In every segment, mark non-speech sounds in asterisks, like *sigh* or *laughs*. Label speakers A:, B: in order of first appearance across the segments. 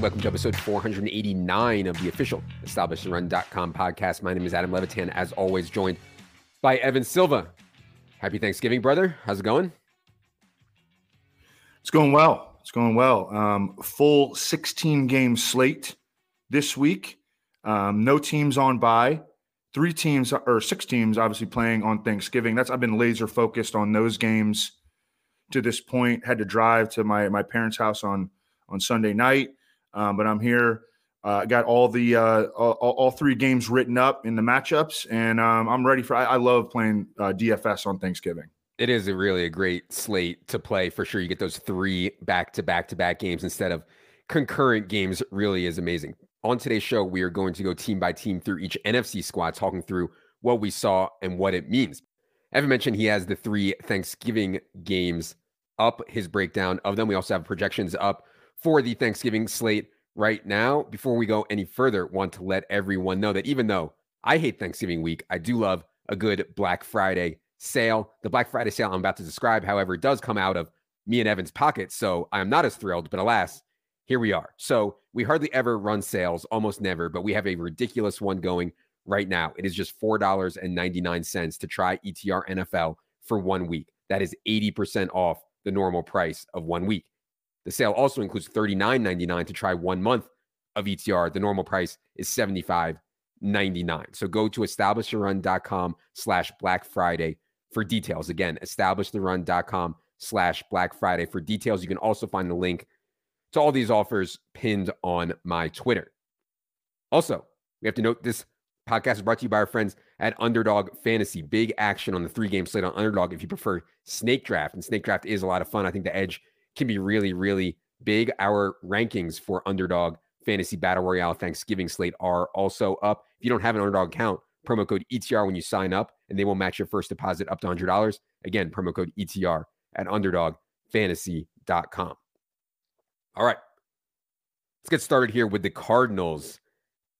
A: Welcome to episode 489 of the official EstablishTheRun.com podcast. My name is Adam Levitan, as always, joined by Evan Silva. Happy Thanksgiving, brother. How's it going?
B: It's going well. It's going well. Um, full 16 game slate this week. Um, no teams on by. Three teams or six teams obviously playing on Thanksgiving. That's I've been laser focused on those games to this point. Had to drive to my my parents' house on on Sunday night, um, but I'm here. I uh, got all the uh, all, all, three games written up in the matchups, and um, I'm ready for. I, I love playing uh, DFS on Thanksgiving.
A: It is a really a great slate to play for sure. You get those three back to back to back games instead of concurrent games. Really is amazing. On today's show, we are going to go team by team through each NFC squad, talking through what we saw and what it means. Evan mentioned he has the three Thanksgiving games up, his breakdown of them. We also have projections up for the Thanksgiving slate right now. Before we go any further, want to let everyone know that even though I hate Thanksgiving week, I do love a good Black Friday sale. The Black Friday sale I'm about to describe, however, does come out of me and Evan's pocket. So I am not as thrilled, but alas, here we are. So we hardly ever run sales, almost never, but we have a ridiculous one going right now. It is just $4.99 to try ETR NFL for one week. That is 80% off the normal price of one week. The sale also includes $39.99 to try one month of ETR. The normal price is $75.99. So go to establishtherun.com slash Black Friday for details. Again, establishtherun.com slash Black Friday for details. You can also find the link to all these offers pinned on my Twitter. Also, we have to note this podcast is brought to you by our friends at Underdog Fantasy. Big action on the three game slate on Underdog if you prefer Snake Draft. And Snake Draft is a lot of fun. I think the edge – can be really, really big. Our rankings for Underdog Fantasy Battle Royale Thanksgiving slate are also up. If you don't have an Underdog account, promo code ETR when you sign up, and they will match your first deposit up to $100. Again, promo code ETR at underdogfantasy.com. All right. Let's get started here with the Cardinals.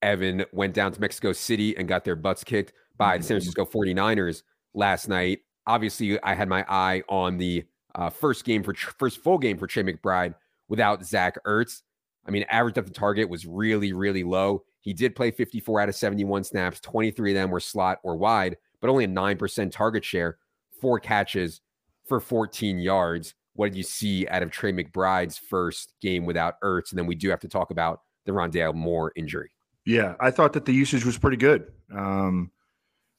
A: Evan went down to Mexico City and got their butts kicked by the San mm-hmm. Francisco 49ers last night. Obviously, I had my eye on the uh, first game for first full game for Trey McBride without Zach Ertz. I mean, average depth of target was really, really low. He did play 54 out of 71 snaps. 23 of them were slot or wide, but only a 9% target share, four catches for 14 yards what did you see out of Trey McBride's first game without Ertz? And then we do have to talk about the Rondale Moore injury.
B: Yeah, I thought that the usage was pretty good. Um,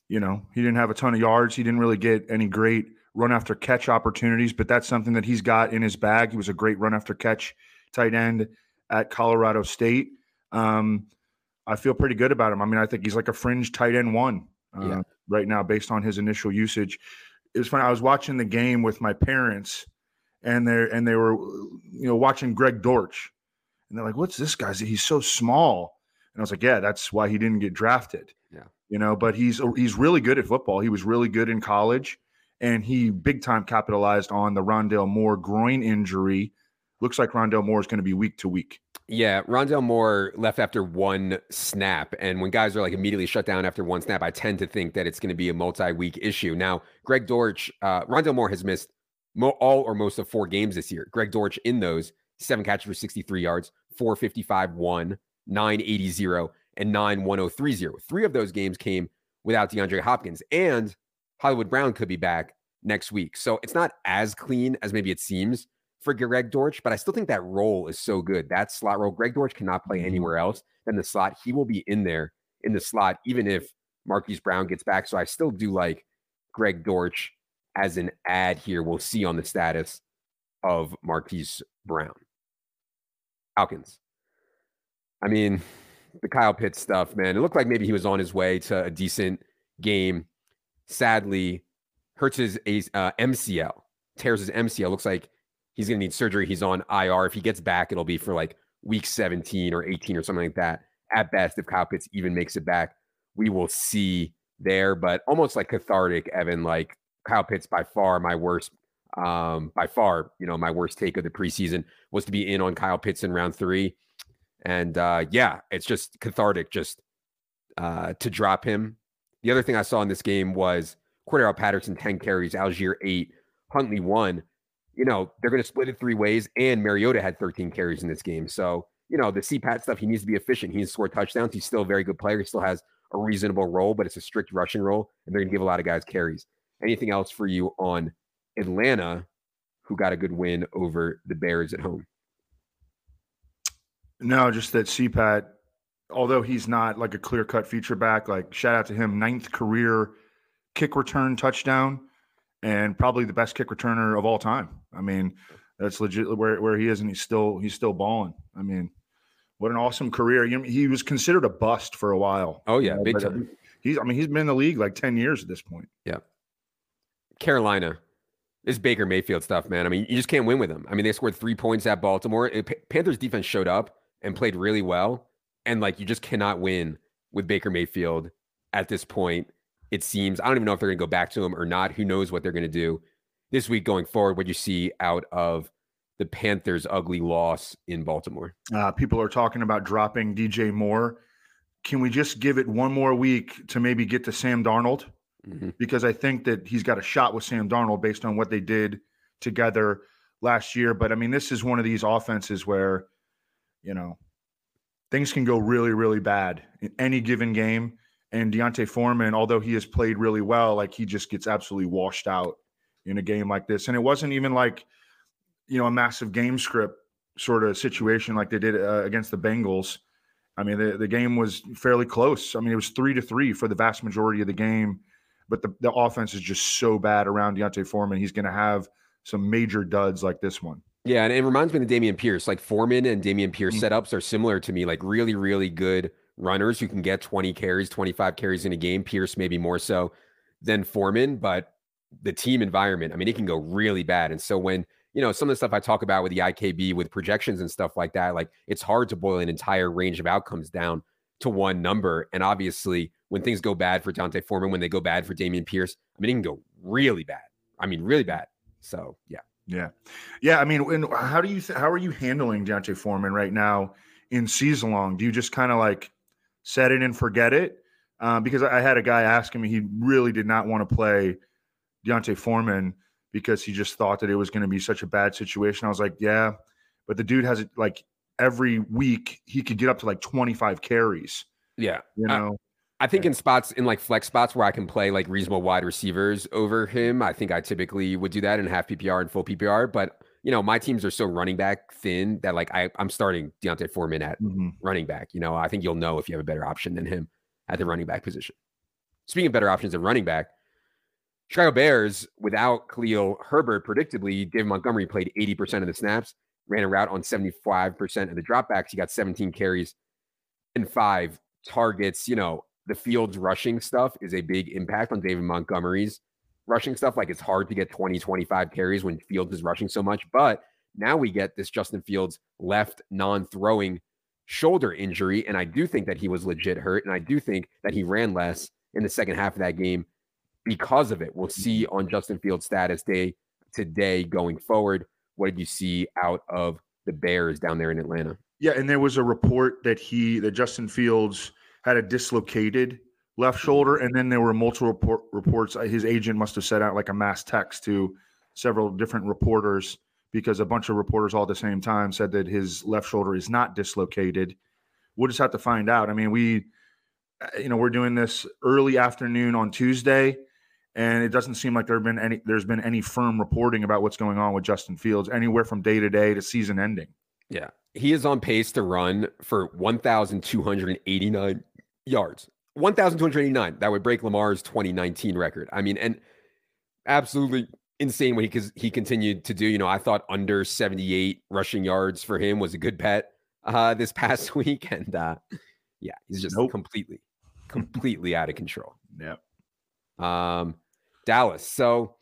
B: you know, he didn't have a ton of yards. He didn't really get any great run after catch opportunities, but that's something that he's got in his bag. He was a great run after catch tight end at Colorado State. Um, I feel pretty good about him. I mean, I think he's like a fringe tight end one uh, yeah. right now based on his initial usage. It was funny. I was watching the game with my parents and they and they were you know watching Greg Dortch, and they're like, "What's this guy? He's so small." And I was like, "Yeah, that's why he didn't get drafted."
A: Yeah,
B: you know, but he's he's really good at football. He was really good in college, and he big time capitalized on the Rondale Moore groin injury. Looks like Rondale Moore is going to be week to week.
A: Yeah, Rondale Moore left after one snap. And when guys are like immediately shut down after one snap, I tend to think that it's going to be a multi week issue. Now, Greg Dortch, uh, Rondale Moore has missed mo- all or most of four games this year. Greg Dortch in those seven catches for 63 yards, 455 1, 980 0, and 9103 0. Three of those games came without DeAndre Hopkins, and Hollywood Brown could be back next week. So it's not as clean as maybe it seems for Greg Dortch, but I still think that role is so good. That slot role, Greg Dortch cannot play mm-hmm. anywhere else than the slot. He will be in there in the slot, even if Marquise Brown gets back. So I still do like Greg Dortch as an ad here. We'll see on the status of Marquise Brown. Falcons. I mean, the Kyle Pitts stuff, man. It looked like maybe he was on his way to a decent game. Sadly, hurts his uh, MCL, tears his MCL. Looks like he's going to need surgery. He's on IR. If he gets back, it'll be for like week 17 or 18 or something like that. At best, if Kyle Pitts even makes it back, we will see there. But almost like cathartic, Evan. Like Kyle Pitts by far my worst, um, by far, you know, my worst take of the preseason was to be in on Kyle Pitts in round three. And uh, yeah, it's just cathartic just uh, to drop him. The other thing I saw in this game was Cordarrelle Patterson, 10 carries, Allgeier, eight, Huntley, one. you know, they're going to split it three ways. And Mariota had 13 carries in this game. So, you know, the CPAT stuff, he needs to be efficient. He needs to score touchdowns. He's still a very good player. He still has a reasonable role, but it's a strict rushing role. And they're going to give a lot of guys carries. Anything else for you on Atlanta, who got a good win over the Bears at home?
B: No, just that CPAT, although he's not like a clear cut feature back, like shout out to him, ninth career kick return touchdown and probably the best kick returner of all time. I mean, that's legit where, where he is, and he's still he's still balling. I mean, what an awesome career. You know, he was considered a bust for a while.
A: Oh yeah,
B: you know,
A: big uh, time.
B: He's I mean, he's been in the league like 10 years at this point.
A: Yeah. Carolina. This Baker Mayfield stuff, man. I mean, you just can't win with them. I mean, they scored three points at Baltimore. It, Panthers defense showed up and played really well. And like, you just cannot win with Baker Mayfield at this point. It seems. I don't even know if they're going to go back to him or not. Who knows what they're going to do this week going forward? What you see out of the Panthers' ugly loss in Baltimore?
B: Uh, people are talking about dropping DJ Moore. Can we just give it one more week to maybe get to Sam Darnold? Mm-hmm. Because I think that he's got a shot with Sam Darnold based on what they did together last year. But I mean, this is one of these offenses where, you know, things can go really, really bad in any given game. And D'Onta Foreman, although he has played really well, like he just gets absolutely washed out in a game like this. And it wasn't even like, you know, a massive game script sort of situation like they did uh, against the Bengals. I mean, the, the game was fairly close. I mean, it was three to three for the vast majority of the game, but the, the offense is just so bad around D'Onta Foreman. He's going to have some major duds like this one.
A: Yeah, and it reminds me of Dameon Pierce. Like Foreman and Dameon Pierce mm-hmm. setups are similar to me, like really, really good runners who can get 20 carries, 25 carries in a game. Pierce maybe more so than Foreman, but the team environment, I mean, it can go really bad. And so when, you know, some of the stuff I talk about with the IKB with projections and stuff like that, like it's hard to boil an entire range of outcomes down to one number. And obviously, when things go bad for D'Onta Foreman, when they go bad for Dameon Pierce, I mean, it can go really bad. I mean, really bad. So, yeah.
B: Yeah. Yeah. I mean, and how do you, th- how are you handling D'Onta Foreman right now in season long? Do you just kind of like set it and forget it. Um, because I had a guy asking me, he really did not want to play D'Onta Foreman because he just thought that it was going to be such a bad situation. I was like, yeah, but the dude has it like every week he could get up to like 25 carries.
A: Yeah.
B: You know,
A: I, think in spots, in like flex spots where I can play like reasonable wide receivers over him, I think I typically would do that in half PPR and full PPR. But you know, my teams are so running back thin that like I, I'm starting D'Onta Foreman at mm-hmm. running back. You know, I think you'll know if you have a better option than him at the running back position. Speaking of better options at running back, Chicago Bears without Khalil Herbert, predictably, David Montgomery played 80% of the snaps, ran a route on 75% of the dropbacks. He got 17 carries and five targets. You know, the field's rushing stuff is a big impact on David Montgomery's rushing stuff. Like it's hard to get 20, 25 carries when Fields is rushing so much. But now we get this Justin Fields left non throwing shoulder injury. And I do think that he was legit hurt. And I do think that he ran less in the second half of that game because of it. We'll mm-hmm. see on Justin Fields' status day today going forward. What did you see out of the Bears down there in Atlanta?
B: Yeah, and there was a report that he that Justin Fields had a dislocated left shoulder. And then there were multiple report, reports. Uh, his agent must have sent out like a mass text to several different reporters because a bunch of reporters all at the same time said that his left shoulder is not dislocated. We'll just have to find out. I mean, we, uh, you know, we're doing this early afternoon on Tuesday, and it doesn't seem like there have been any. There's been any firm reporting about what's going on with Justin Fields anywhere from day to day to season ending.
A: Yeah, he is on pace to run for 1,289 yards 1,289. That would break Lamar's 2019 record. I mean, and absolutely insane what he he continued to do. You know, I thought under 78 rushing yards for him was a good bet uh, this past *laughs* week, and uh, yeah, he's just nope. completely, completely out of control.
B: Yeah.
A: Um, Dallas. So,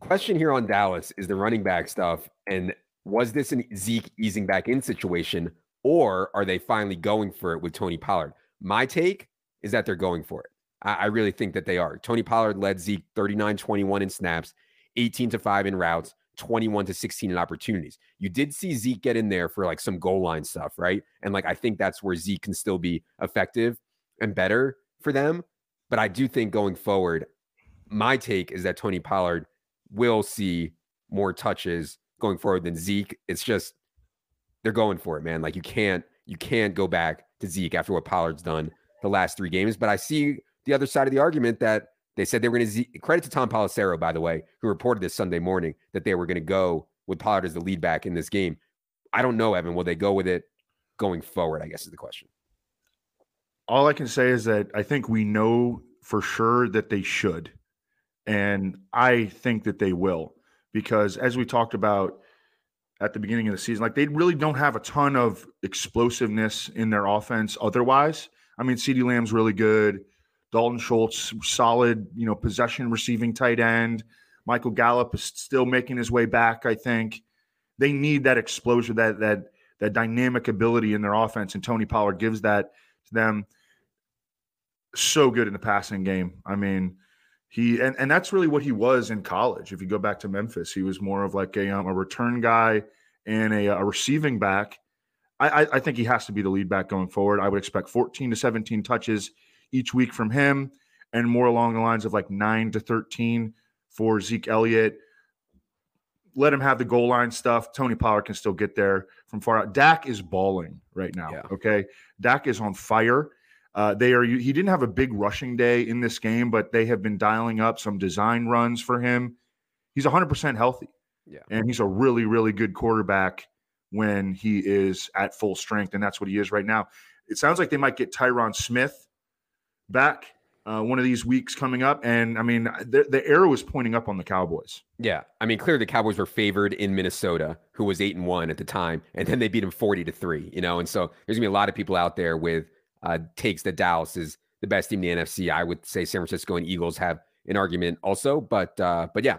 A: question here on Dallas is the running back stuff, and was this an Zeke easing back in situation, or are they finally going for it with Tony Pollard? My take is that they're going for it. I, I really think that they are. Tony Pollard led Zeke 39 21 in snaps, 18 to 5 in routes, 21 to 16 in opportunities. You did see Zeke get in there for like some goal line stuff, right? And like I think that's where Zeke can still be effective and better for them. But I do think going forward, my take is that Tony Pollard will see more touches going forward than Zeke. It's just they're going for it, man. Like you can't you can't go back to Zeke after what Pollard's done the last three games. But I see the other side of the argument that they said they were going to credit to Tom Pelissero, by the way, who reported this Sunday morning that they were going to go with Pollard as the lead back in this game. I don't know, Evan. Will they go with it going forward? I guess is the question.
B: All I can say is that I think we know for sure that they should. And I think that they will because as we talked about at the beginning of the season, like they really don't have a ton of explosiveness in their offense otherwise. I mean, CeeDee Lamb's really good. Dalton Schultz, solid, you know, possession receiving tight end. Michael Gallup is still making his way back, I think. They need that exposure, that that that dynamic ability in their offense, and Tony Pollard gives that to them. So good in the passing game. I mean, he and, and that's really what he was in college. If you go back to Memphis, he was more of like a, um, a return guy and a, a receiving back. I, I, I think he has to be the lead back going forward. I would expect 14 to 17 touches each week from him, and more along the lines of like nine to 13 for Zeke Elliott. Let him have the goal line stuff. Tony Pollard can still get there from far out. Dak is balling right now. Yeah. Okay. Dak is on fire. Uh, they are. He didn't have a big rushing day in this game, but they have been dialing up some design runs for him. He's 100% healthy.
A: Yeah.
B: And he's a really, really good quarterback when he is at full strength. And that's what he is right now. It sounds like they might get Tyron Smith back uh, one of these weeks coming up. And I mean, the, the arrow is pointing up on the Cowboys.
A: Yeah. I mean, clearly the Cowboys were favored in Minnesota, who was eight and one at the time. And then they beat them 40 to three, you know? And so there's gonna be a lot of people out there with uh, takes that Dallas is the best team in the NFC. I would say San Francisco and Eagles have an argument also, but uh, but yeah,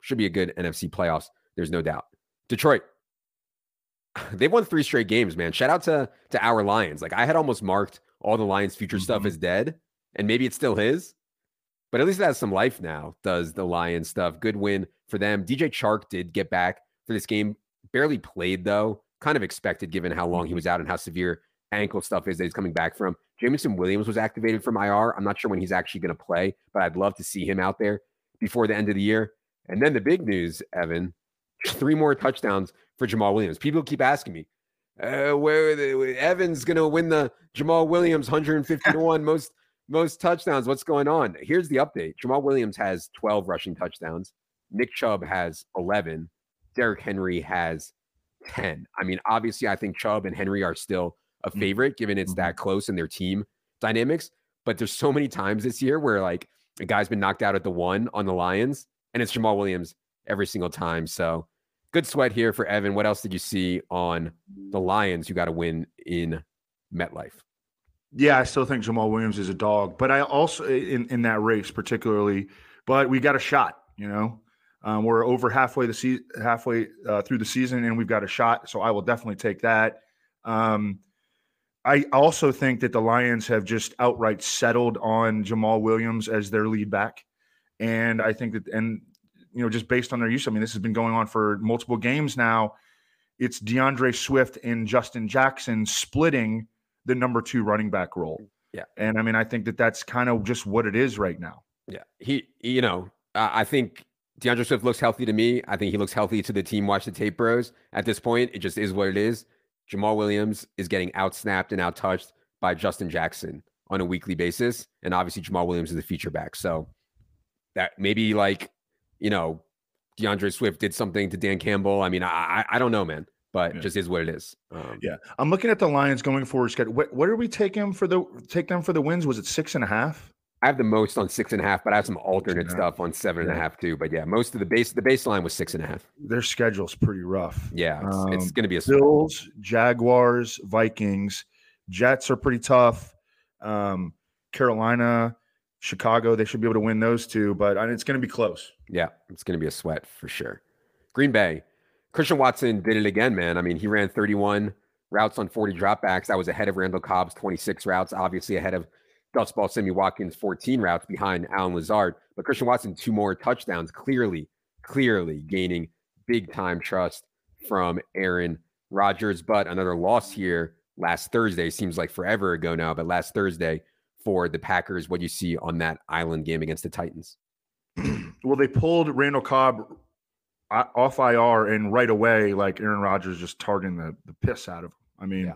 A: should be a good NFC playoffs. There's no doubt. Detroit, *sighs* they've won three straight games, man. Shout out to to our Lions. Like I had almost marked all the Lions' future mm-hmm. stuff as dead, and maybe it's still his, but at least it has some life now. Does the Lions stuff? Good win for them. DJ Chark did get back for this game. Barely played though. Kind of expected given how long he mm-hmm. was out and how severe ankle stuff is that he's coming back from. Jameson Williams was activated from IR. I'm not sure when he's actually going to play, but I'd love to see him out there before the end of the year. And then the big news, Evan, three more touchdowns for Jamaal Williams. People keep asking me, uh, where the, Evans going to win the Jamaal Williams 150 to 1 *laughs* most most touchdowns. What's going on? Here's the update. Jamaal Williams has 12 rushing touchdowns. Nick Chubb has 11. Derrick Henry has 10. I mean, obviously, I think Chubb and Henry are still a mm. favorite given it's mm-hmm. that close in their team dynamics. But there's so many times this year where like a guy's been knocked out at the one on the Lions, and it's Jamaal Williams every single time. So good sweat here for Evan. What else did you see on the Lions? You got to win in MetLife.
B: Yeah, I still think Jamaal Williams is a dog, but I also in in that race particularly. But we got a shot, you know. Um, we're over halfway the se- halfway uh, through the season, and we've got a shot. So I will definitely take that. Um, I also think that the Lions have just outright settled on Jamaal Williams as their lead back. And I think that, and, you know, just based on their use, I mean, this has been going on for multiple games now. It's D'Andre Swift and Justin Jackson splitting the number two running back role.
A: Yeah.
B: And I mean, I think that that's kind of just what it is right now.
A: Yeah. He, you know, I think D'Andre Swift looks healthy to me. I think he looks healthy to the team. Watch the tape, bros. At this point, it just is what it is. Jamaal Williams is getting outsnapped and outtouched by Justin Jackson on a weekly basis. And obviously, Jamaal Williams is the feature back. So that maybe like, you know, D'Andre Swift did something to Dan Campbell. I mean, I I don't know, man, but yeah. just is what it is.
B: Um, yeah, I'm looking at the Lions going forward. What what are we taking for the take them for the wins? Was it six and a half?
A: I have the most on six and a half, but I have some alternate stuff on seven and a half too. But yeah, most of the base the baseline was six and a half.
B: Their schedule's pretty rough.
A: Yeah, it's, um, it's going to be a
B: Bills, Jaguars, Vikings, Jets are pretty tough. Um, Carolina, Chicago, they should be able to win those two, but it's going to be close.
A: Yeah, it's going to be a sweat for sure. Green Bay, Christian Watson did it again, man. I mean, he ran 31 routes on 40 dropbacks. That was ahead of Randall Cobb's 26 routes, obviously ahead of Gus Ball, Sammy Watkins, 14 routes behind Allen Lazard. But Christian Watson, two more touchdowns, clearly, clearly gaining big time trust from Aaron Rodgers. But another loss here last Thursday seems like forever ago now, but last Thursday for the Packers. What do you see on that island game against the Titans? *clears throat*
B: well, they pulled Randall Cobb uh, off IR and right away, like Aaron Rodgers just targeting the, the piss out of him. I mean, yeah.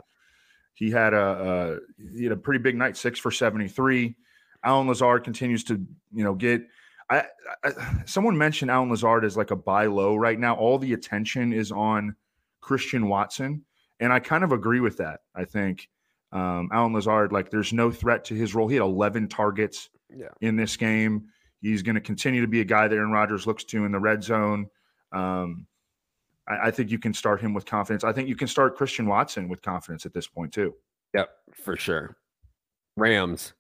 B: He had a, a, he had a pretty big night, six for 73. Allen Lazard continues to, you know, get I, I someone mentioned Allen Lazard as like a buy low right now. All the attention is on Christian Watson. And I kind of agree with that. I think um, Allen Lazard, like, there's no threat to his role. He had 11 targets yeah. in this game. He's going to continue to be a guy that Aaron Rodgers looks to in the red zone. Um, I, I, think you can start him with confidence. I think you can start Christian Watson with confidence at this point too.
A: Yep, for sure. Rams,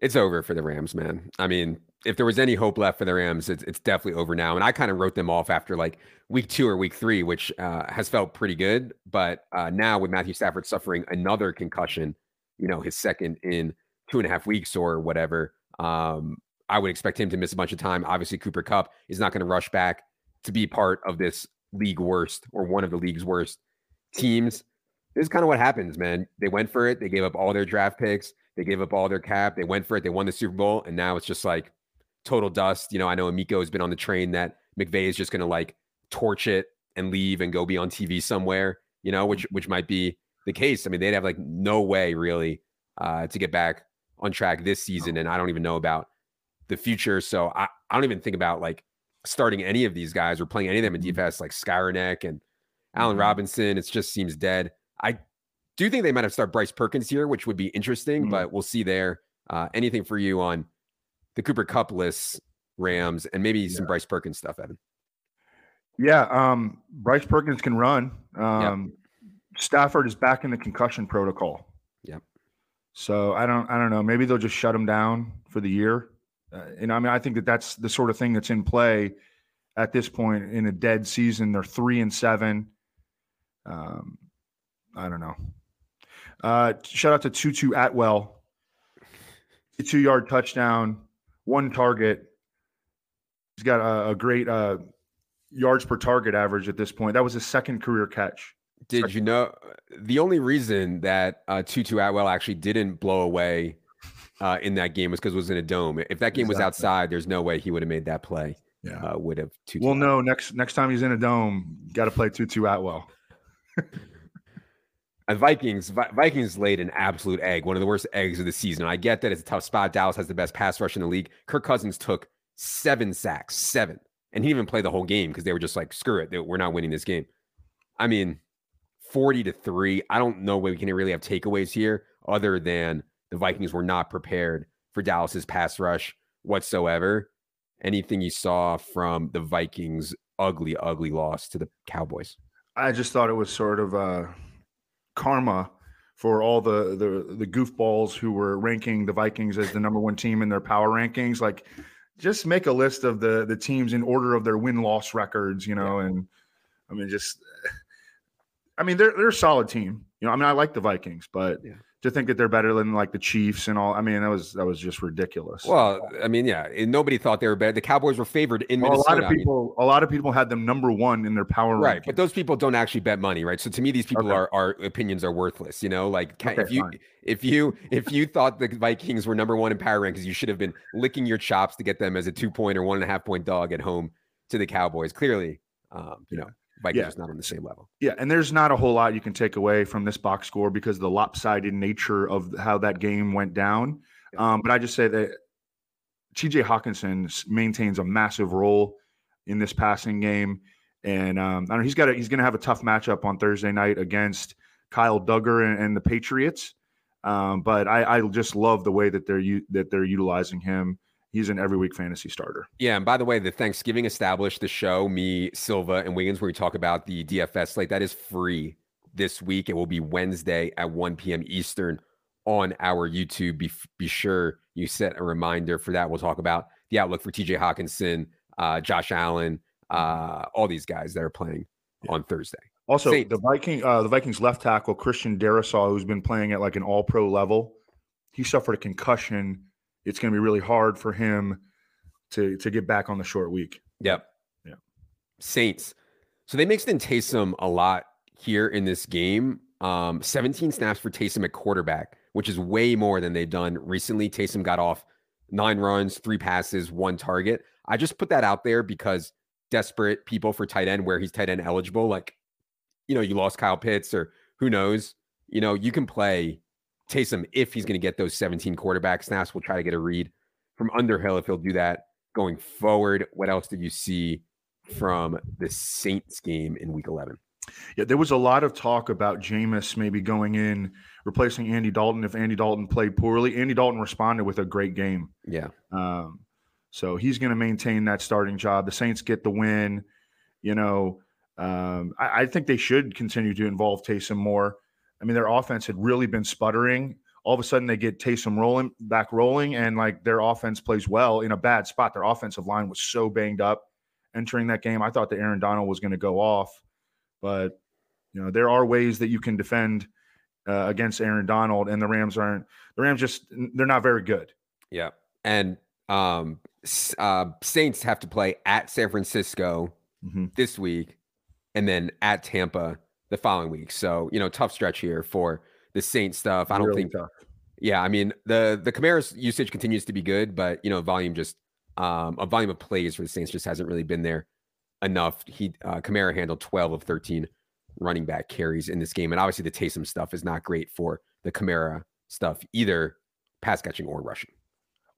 A: it's over for the Rams, man. I mean, if there was any hope left for the Rams, it's, it's definitely over now. And I kind of wrote them off after like week two or week three, which uh, has felt pretty good. But uh, now with Matthew Stafford suffering another concussion, you know, his second in two and a half weeks or whatever, um, I would expect him to miss a bunch of time. Obviously, Cooper Kupp is not going to rush back to be part of this league worst or one of the league's worst teams. This is kind of what happens, man. They went for it. They gave up all their draft picks. They gave up all their cap. They went for it. They won the Super Bowl. And now it's just like total dust. You know, I know Amico has been on the train that McVay is just going to like torch it and leave and go be on TV somewhere, you know, which which might be the case. I mean, they'd have like no way really uh, to get back on track this season. And I don't even know about the future. So I, I don't even think about like starting any of these guys or playing any of them in mm-hmm. DFS like Skowronek and Allen mm-hmm. Robinson. It just seems dead. I do think they might have start Bryce Perkins here, which would be interesting, mm-hmm. but we'll see there. Uh, anything for you on the Cooper Kupp list, Rams, and maybe yeah. some Bryce Perkins stuff, Evan?
B: Yeah, um, Bryce Perkins can run. Um, yep. Stafford is back in the concussion protocol.
A: Yep.
B: So I don't, I don't know. Maybe they'll just shut him down for the year. Uh, and I mean, I think that that's the sort of thing that's in play at this point in a dead season. They're three and seven. Um, I don't know. Uh, shout out to Tutu Atwell, two yard touchdown, one target. He's got a, a great uh, yards per target average at this point. That was his second career catch.
A: Did you know the only reason that uh, Tutu Atwell actually didn't blow away uh, in that game was because it was in a dome. If that game exactly. was outside, there's no way he would have made that play. Yeah, uh, would have.
B: Tutu well, no. Next next time he's in a dome, got to play two Tutu Atwell. *laughs*
A: And Vikings, Vikings laid an absolute egg, one of the worst eggs of the season. I get that it's a tough spot. Dallas has the best pass rush in the league. Kirk Cousins took seven sacks, seven, and he didn't even play the whole game because they were just like, screw it, we're not winning this game. I mean, 40 to three. I don't know where we can really have takeaways here other than the Vikings were not prepared for Dallas's pass rush whatsoever. Anything you saw from the Vikings' ugly, ugly loss to the Cowboys?
B: I just thought it was sort of uh karma for all the the the goofballs who were ranking the Vikings as the number one team in their power rankings. Like, just make a list of the the teams in order of their win loss records, you know. Yeah. And I mean, just I mean, they're they're a solid team. You know, I mean, I like the Vikings, but yeah to think that they're better than like the Chiefs and all. I mean, that was that was just ridiculous.
A: Well, I mean, yeah, nobody thought they were better. The Cowboys were favored in well, Minnesota.
B: A lot of people, I mean, a lot of people had them number one in their power.
A: Right, rankings. but those people don't actually bet money, right? So to me, these people okay. are our opinions are worthless. You know, like okay, if you fine. if you if you thought the Vikings were number one in power rankings, you should have been licking your chops to get them as a two point or one and a half point dog at home to the Cowboys. Clearly, um, you know. Vikings yeah. is not on the same level.
B: Yeah, and there's not a whole lot you can take away from this box score because of the lopsided nature of how that game went down. Yeah. Um, but I just say that TJ Hockenson maintains a massive role in this passing game, and um, I know he's got a, he's going to have a tough matchup on Thursday night against Kyle Dugger and, and the Patriots. Um, but I, I, just love the way that they're that they're utilizing him he's an every week fantasy starter.
A: Yeah, and by the way, the Thanksgiving established the show, me, Silva, and Wiggins, where we talk about the DFS slate. That is free this week. It will be Wednesday at 1 p.m. Eastern on our YouTube. Be, be sure you set a reminder for that. We'll talk about the outlook for TJ Hockenson, uh, Josh Allen, uh, all these guys that are playing yeah. on Thursday.
B: Also, Saints. the Viking, uh, the Vikings left tackle Christian Darrisaw, who's been playing at like an All Pro level, he suffered a concussion it's going to be really hard for him to to get back on the short week.
A: Yep.
B: Yeah.
A: Saints. So they mixed in Taysom a lot here in this game. Um, 17 snaps for Taysom at quarterback, which is way more than they've done recently. Taysom got off nine runs, three passes, one target. I just put that out there because desperate people for tight end where he's tight end eligible, like you know, you lost Kyle Pitts or who knows, you know, you can play Taysom if he's going to get those 17 quarterback snaps. We'll try to get a read from Underhill if he'll do that going forward. What else did you see from the Saints game in week 11?
B: Yeah, there was a lot of talk about Jameis maybe going in, replacing Andy Dalton if Andy Dalton played poorly. Andy Dalton responded with a great game.
A: Yeah.
B: Um, so he's going to maintain that starting job. The Saints get the win. You know, um, I, I, think they should continue to involve Taysom more. I mean, their offense had really been sputtering. All of a sudden, they get Taysom rolling back, rolling, and like their offense plays well in a bad spot. Their offensive line was so banged up entering that game. I thought that Aaron Donald was going to go off, but you know there are ways that you can defend uh, against Aaron Donald, and the Rams aren't. The Rams just they're not very good.
A: Yeah, and um, uh, Saints have to play at San Francisco mm-hmm. this week, and then at Tampa the following week. So you know, tough stretch here for the Saints stuff. I don't really think. Tough. Yeah, I mean the the Kamara's usage continues to be good, but you know, volume just um, a volume of plays for the Saints just hasn't really been there enough. He uh, Kamara handled 12 of 13 running back carries in this game, and obviously the Taysom stuff is not great for the Kamara stuff either, pass catching or rushing.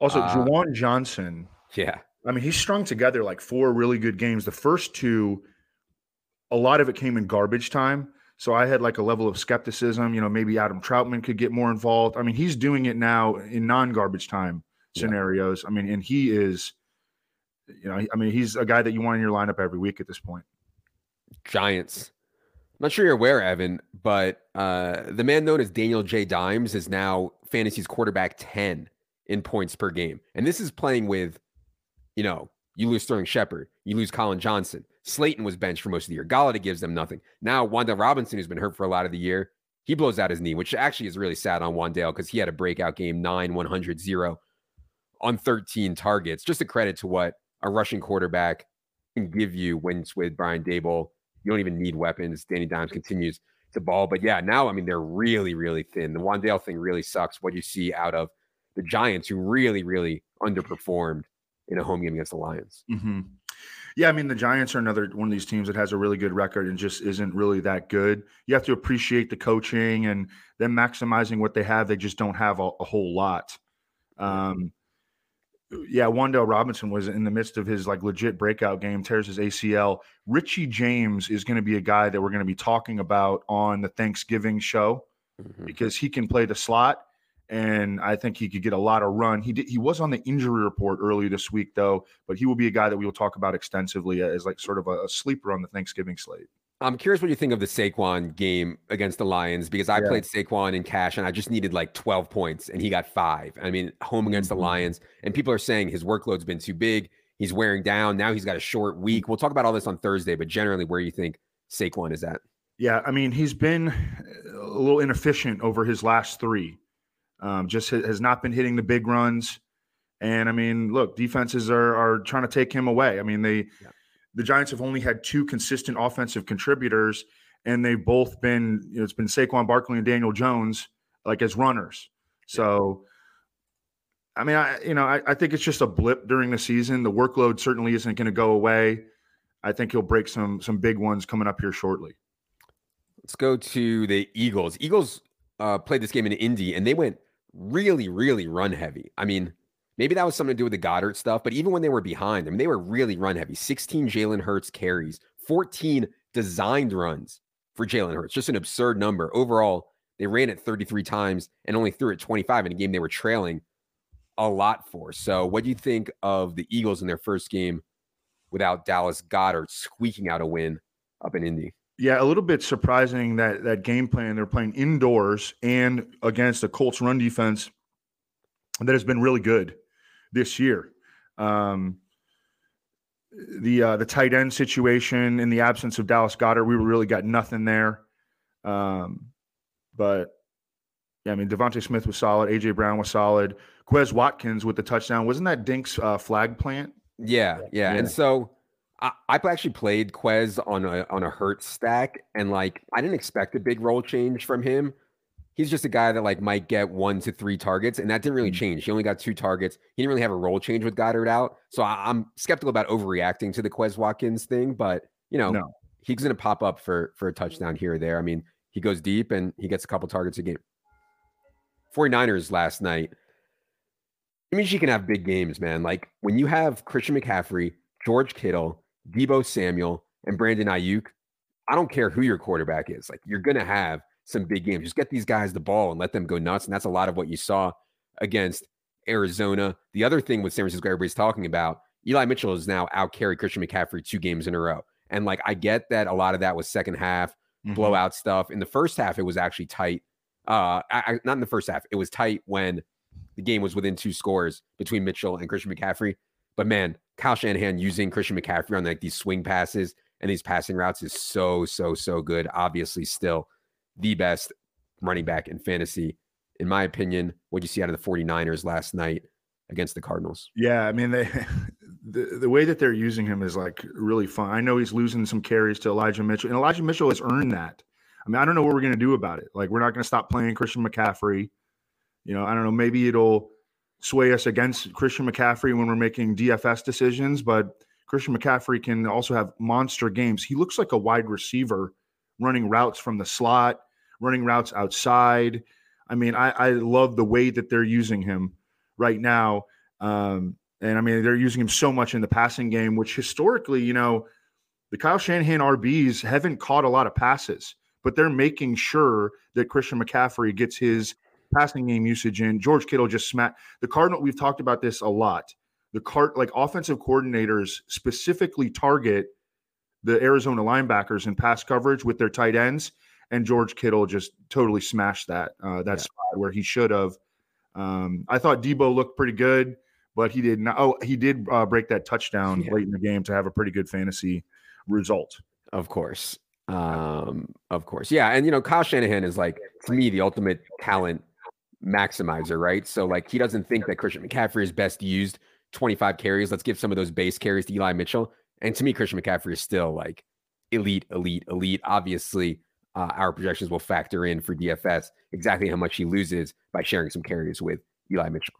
B: Also, uh, Juwan Johnson.
A: Yeah,
B: I mean he's strung together like four really good games. The first two, a lot of it came in garbage time. So I had like a level of skepticism. You know, maybe Adam Trautman could get more involved. I mean, he's doing it now in non-garbage time scenarios. Yeah. I mean, and he is, you know, I mean, he's a guy that you want in your lineup every week at this point.
A: Giants. I'm not sure you're aware, Evan, but uh, the man known as Daniel J. Dimes is now fantasy's quarterback 10 in points per game. And this is playing with, you know, you lose Sterling Shepard, you lose Collin Johnson. Slayton was benched for most of the year. Golladay gives them nothing. Now, Wan'Dale Robinson, who's been hurt for a lot of the year, he blows out his knee, which actually is really sad on Wan'Dale because he had a breakout game 9 100 0 on 13 targets. Just a credit to what a rushing quarterback can give you when it's with Brian Daboll. You don't even need weapons. Danny Dimes continues to ball. But yeah, now, I mean, they're really, really thin. The Wan'Dale thing really sucks. What you see out of the Giants, who really, really underperformed in a home game against the Lions.
B: Mm-hmm. Yeah, I mean, the Giants are another one of these teams that has a really good record and just isn't really that good. You have to appreciate the coaching and them maximizing what they have. They just don't have a, a whole lot. Um, yeah, Wan'Dale Robinson was in the midst of his like legit breakout game, tears his ACL. Richie James is going to be a guy that we're going to be talking about on the Thanksgiving show mm-hmm. because he can play the slot and I think he could get a lot of run. He did, he was on the injury report earlier this week though, but he will be a guy that we will talk about extensively as like sort of a, a sleeper on the Thanksgiving slate.
A: I'm curious what you think of the Saquon game against the Lions because I yeah. played Saquon in cash and I just needed like 12 points and he got five. I mean, home against mm-hmm. the Lions, and people are saying his workload's been too big. He's wearing down. Now he's got a short week. We'll talk about all this on Thursday, but generally, where you think Saquon is at?
B: Yeah, I mean, he's been a little inefficient over his last three. Um, just has not been hitting the big runs. And I mean, look, defenses are are trying to take him away. I mean, they yeah the Giants have only had two consistent offensive contributors, and they've both been, you know, it's been Saquon Barkley and Daniel Jones, like as runners. So, I mean, I, you know, I, I think it's just a blip during the season. The workload certainly isn't going to go away. I think he'll break some some big ones coming up here shortly.
A: Let's go to the Eagles. Eagles uh, played this game in Indy, and they went really, really run heavy. I mean, Maybe that was something to do with the Goedert stuff, but even when they were behind, I mean, they were really run heavy. 16 Jalen Hurts carries, 14 designed runs for Jalen Hurts. Just an absurd number. Overall, they ran it 33 times and only threw it 25 in a game they were trailing a lot for. So, what do you think of the Eagles in their first game without Dallas Goedert squeaking out a win up in Indy?
B: Yeah, a little bit surprising that that game plan. They're playing indoors and against the Colts run defense that has been really good this year. Um, the uh, the tight end situation in the absence of Dallas Goedert, we really got nothing there. Um, but yeah, I mean DeVonta Smith was solid, AJ Brown was solid, Quez Watkins with the touchdown. Wasn't that Dink's uh, flag plant?
A: Yeah, yeah, yeah. And so I, I actually played Quez on a on a hurt stack, and like I didn't expect a big role change from him he's just a guy that like might get one to three targets, and that didn't really mm. change. He only got two targets. He didn't really have a role change with Goedert out, so I, am skeptical about overreacting to the Quez Watkins thing. But you know, no. he's going to pop up for for a touchdown here or there. I mean, he goes deep and he gets a couple targets a game. 49ers last night. I mean, she can have big games, man. Like when you have Christian McCaffrey, George Kittle, Deebo Samuel, and Brandon Aiyuk, I don't care who your quarterback is. Like you're gonna have some big games. Just get these guys the ball and let them go nuts. And that's a lot of what you saw against Arizona. The other thing with San Francisco, everybody's talking about Eli Mitchell is now out carry Christian McCaffrey two games in a row. And like I get that a lot of that was second half mm-hmm. blowout stuff. In the first half, it was actually tight. Uh, I, not in the first half. It was tight when the game was within two scores between Mitchell and Christian McCaffrey. But man, Kyle Shanahan using Christian McCaffrey on like these swing passes and these passing routes is so, so, so good. Obviously, still the best running back in fantasy, in my opinion. What you see out of the 49ers last night against the Cardinals?
B: Yeah, I mean, they *laughs* the, the way that they're using him is like really fun. I know he's losing some carries to Elijah Mitchell, and Elijah Mitchell has earned that. I mean, I don't know what we're going to do about it. Like, we're not going to stop playing Christian McCaffrey. You know, I don't know. Maybe it'll sway us against Christian McCaffrey when we're making DFS decisions, but Christian McCaffrey can also have monster games. He looks like a wide receiver running routes from the slot, running routes outside. I mean, I, I love the way that they're using him right now. Um, and I mean, they're using him so much in the passing game, which historically, you know, the Kyle Shanahan RBs haven't caught a lot of passes, but they're making sure that Christian McCaffrey gets his passing game usage in. George Kittle just smacked the Cardinal. We've talked about this a lot the cart like offensive coordinators specifically target the Arizona linebackers in pass coverage with their tight ends, and George Kittle just totally smashed that uh, that yeah. spot where he should have. Um, I thought Deebo looked pretty good, but he did not. Oh, he did uh, break that touchdown *laughs* yeah. late in the game to have a pretty good fantasy result.
A: Of course, um, of course, yeah. And you know, Kyle Shanahan is like to me the ultimate talent maximizer, right? So like he doesn't think that Christian McCaffrey is best used 25 carries. Let's give some of those base carries to Eli Mitchell. And to me, Christian McCaffrey is still like elite, elite, elite. Obviously, uh, our projections will factor in for DFS exactly how much he loses by sharing some carries with Eli Mitchell.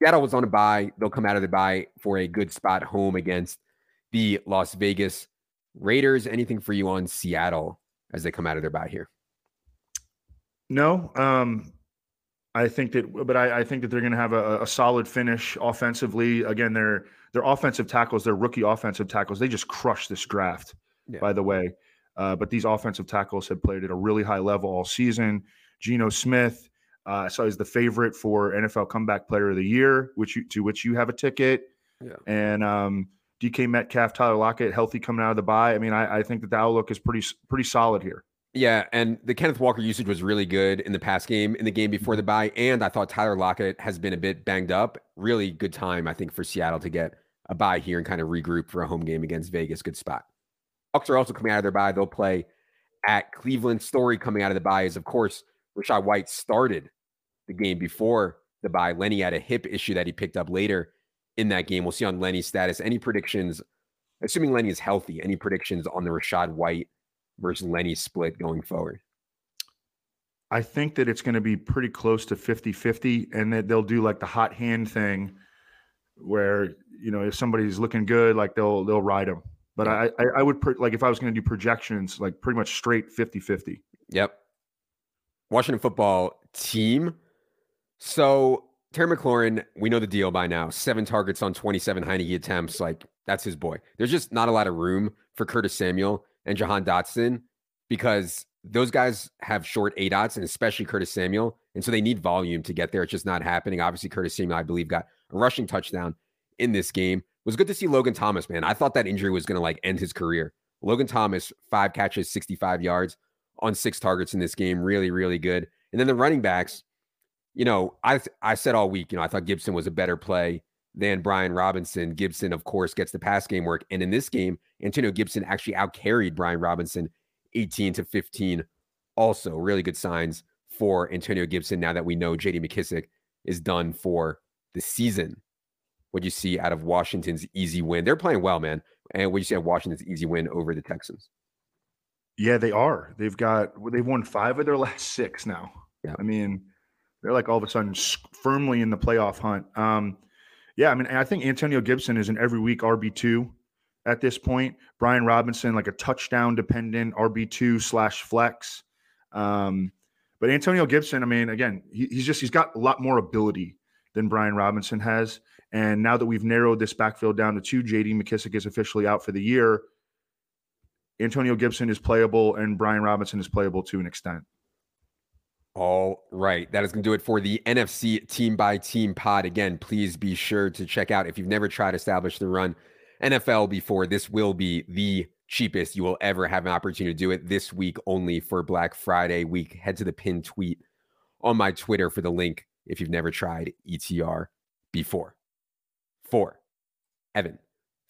A: Seattle was on a buy. They'll come out of the buy for a good spot home against the Las Vegas Raiders. Anything for you on Seattle as they come out of their buy here?
B: No. Um, I think that, but I, I think that they're going to have a, a, solid finish offensively. Again, their their offensive tackles, their rookie offensive tackles, they just crushed this draft. Yeah. By the way, uh, but these offensive tackles have played at a really high level all season. Geno Smith, uh, so he's the favorite for NFL Comeback Player of the Year, which you, to which you have a ticket. Yeah. And um, DK Metcalf, Tyler Lockett, healthy coming out of the bye. I mean, I, I think that the outlook is pretty pretty solid here.
A: Yeah, and the Kenneth Walker usage was really good in the past game, in the game before the mm-hmm. bye, and I thought Tyler Lockett has been a bit banged up. Really good time, I think, for Seattle to get a bye here and kind of regroup for a home game against Vegas. Good spot. Bucks are also coming out of their bye. They'll play at Cleveland. Story coming out of the bye is, of course, Rachaad White started the game before the bye. Lenny had a hip issue that he picked up later in that game. We'll see on Lenny's status. Any predictions, assuming Lenny is healthy, any predictions on the Rachaad White versus Lenny split going forward?
B: I think that it's going to be pretty close to 50 50, and that they'll do like the hot hand thing where, you know, if somebody's looking good, like they'll, they'll ride them. But I, I, I would, like, if I was going to do projections, like pretty much straight 50 50.
A: Yep. Washington football team. So Terry McLaurin, we know the deal by now. Seven targets on 27 Heinicke attempts. Like, that's his boy. There's just not a lot of room for Curtis Samuel and Jahan Dotson because those guys have short A dots and especially Curtis Samuel. And so they need volume to get there. It's just not happening. Obviously, Curtis Samuel, I believe, got a rushing touchdown in this game. It was good to see Logan Thomas, man. I thought that injury was going to like end his career. Logan Thomas, five catches, 65 yards on six targets in this game. Really, really good. And then the running backs, you know, I I said all week, you know, I thought Gibson was a better play than Brian Robinson. Gibson, of course, gets the pass game work. And in this game, Antonio Gibson actually outcarried Brian Robinson 18 to 15. Also, really good signs for Antonio Gibson now that we know JD McKissic is done for the season. What you see out of Washington's easy win? They're playing well, man. And what you see out of Washington's easy win over the Texans?
B: Yeah, they are. They've got they've won five of their *laughs* last six now. Yeah. I mean, they're like all of a sudden firmly in the playoff hunt. Um, yeah, I mean, I think Antonio Gibson is an every week RB two at this point. Brian Robinson, like a touchdown dependent RB two slash flex. Um, but Antonio Gibson, I mean, again, he, he's just he's got a lot more ability than Brian Robinson has. And now that we've narrowed this backfield down to two, JD McKissic is officially out for the year. Antonio Gibson is playable and Brian Robinson is playable to an extent.
A: All right. That is going to do it for the NFC team by team pod. Again, please be sure to check out if you've never tried Establish the Run NFL before, this will be the cheapest you will ever have an opportunity to do it this week only for Black Friday week. Head to the pinned tweet on my Twitter for the link if you've never tried ETR before. For, Evan.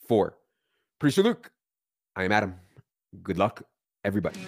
A: For, Producer Luke. I am Adam. Good luck, everybody.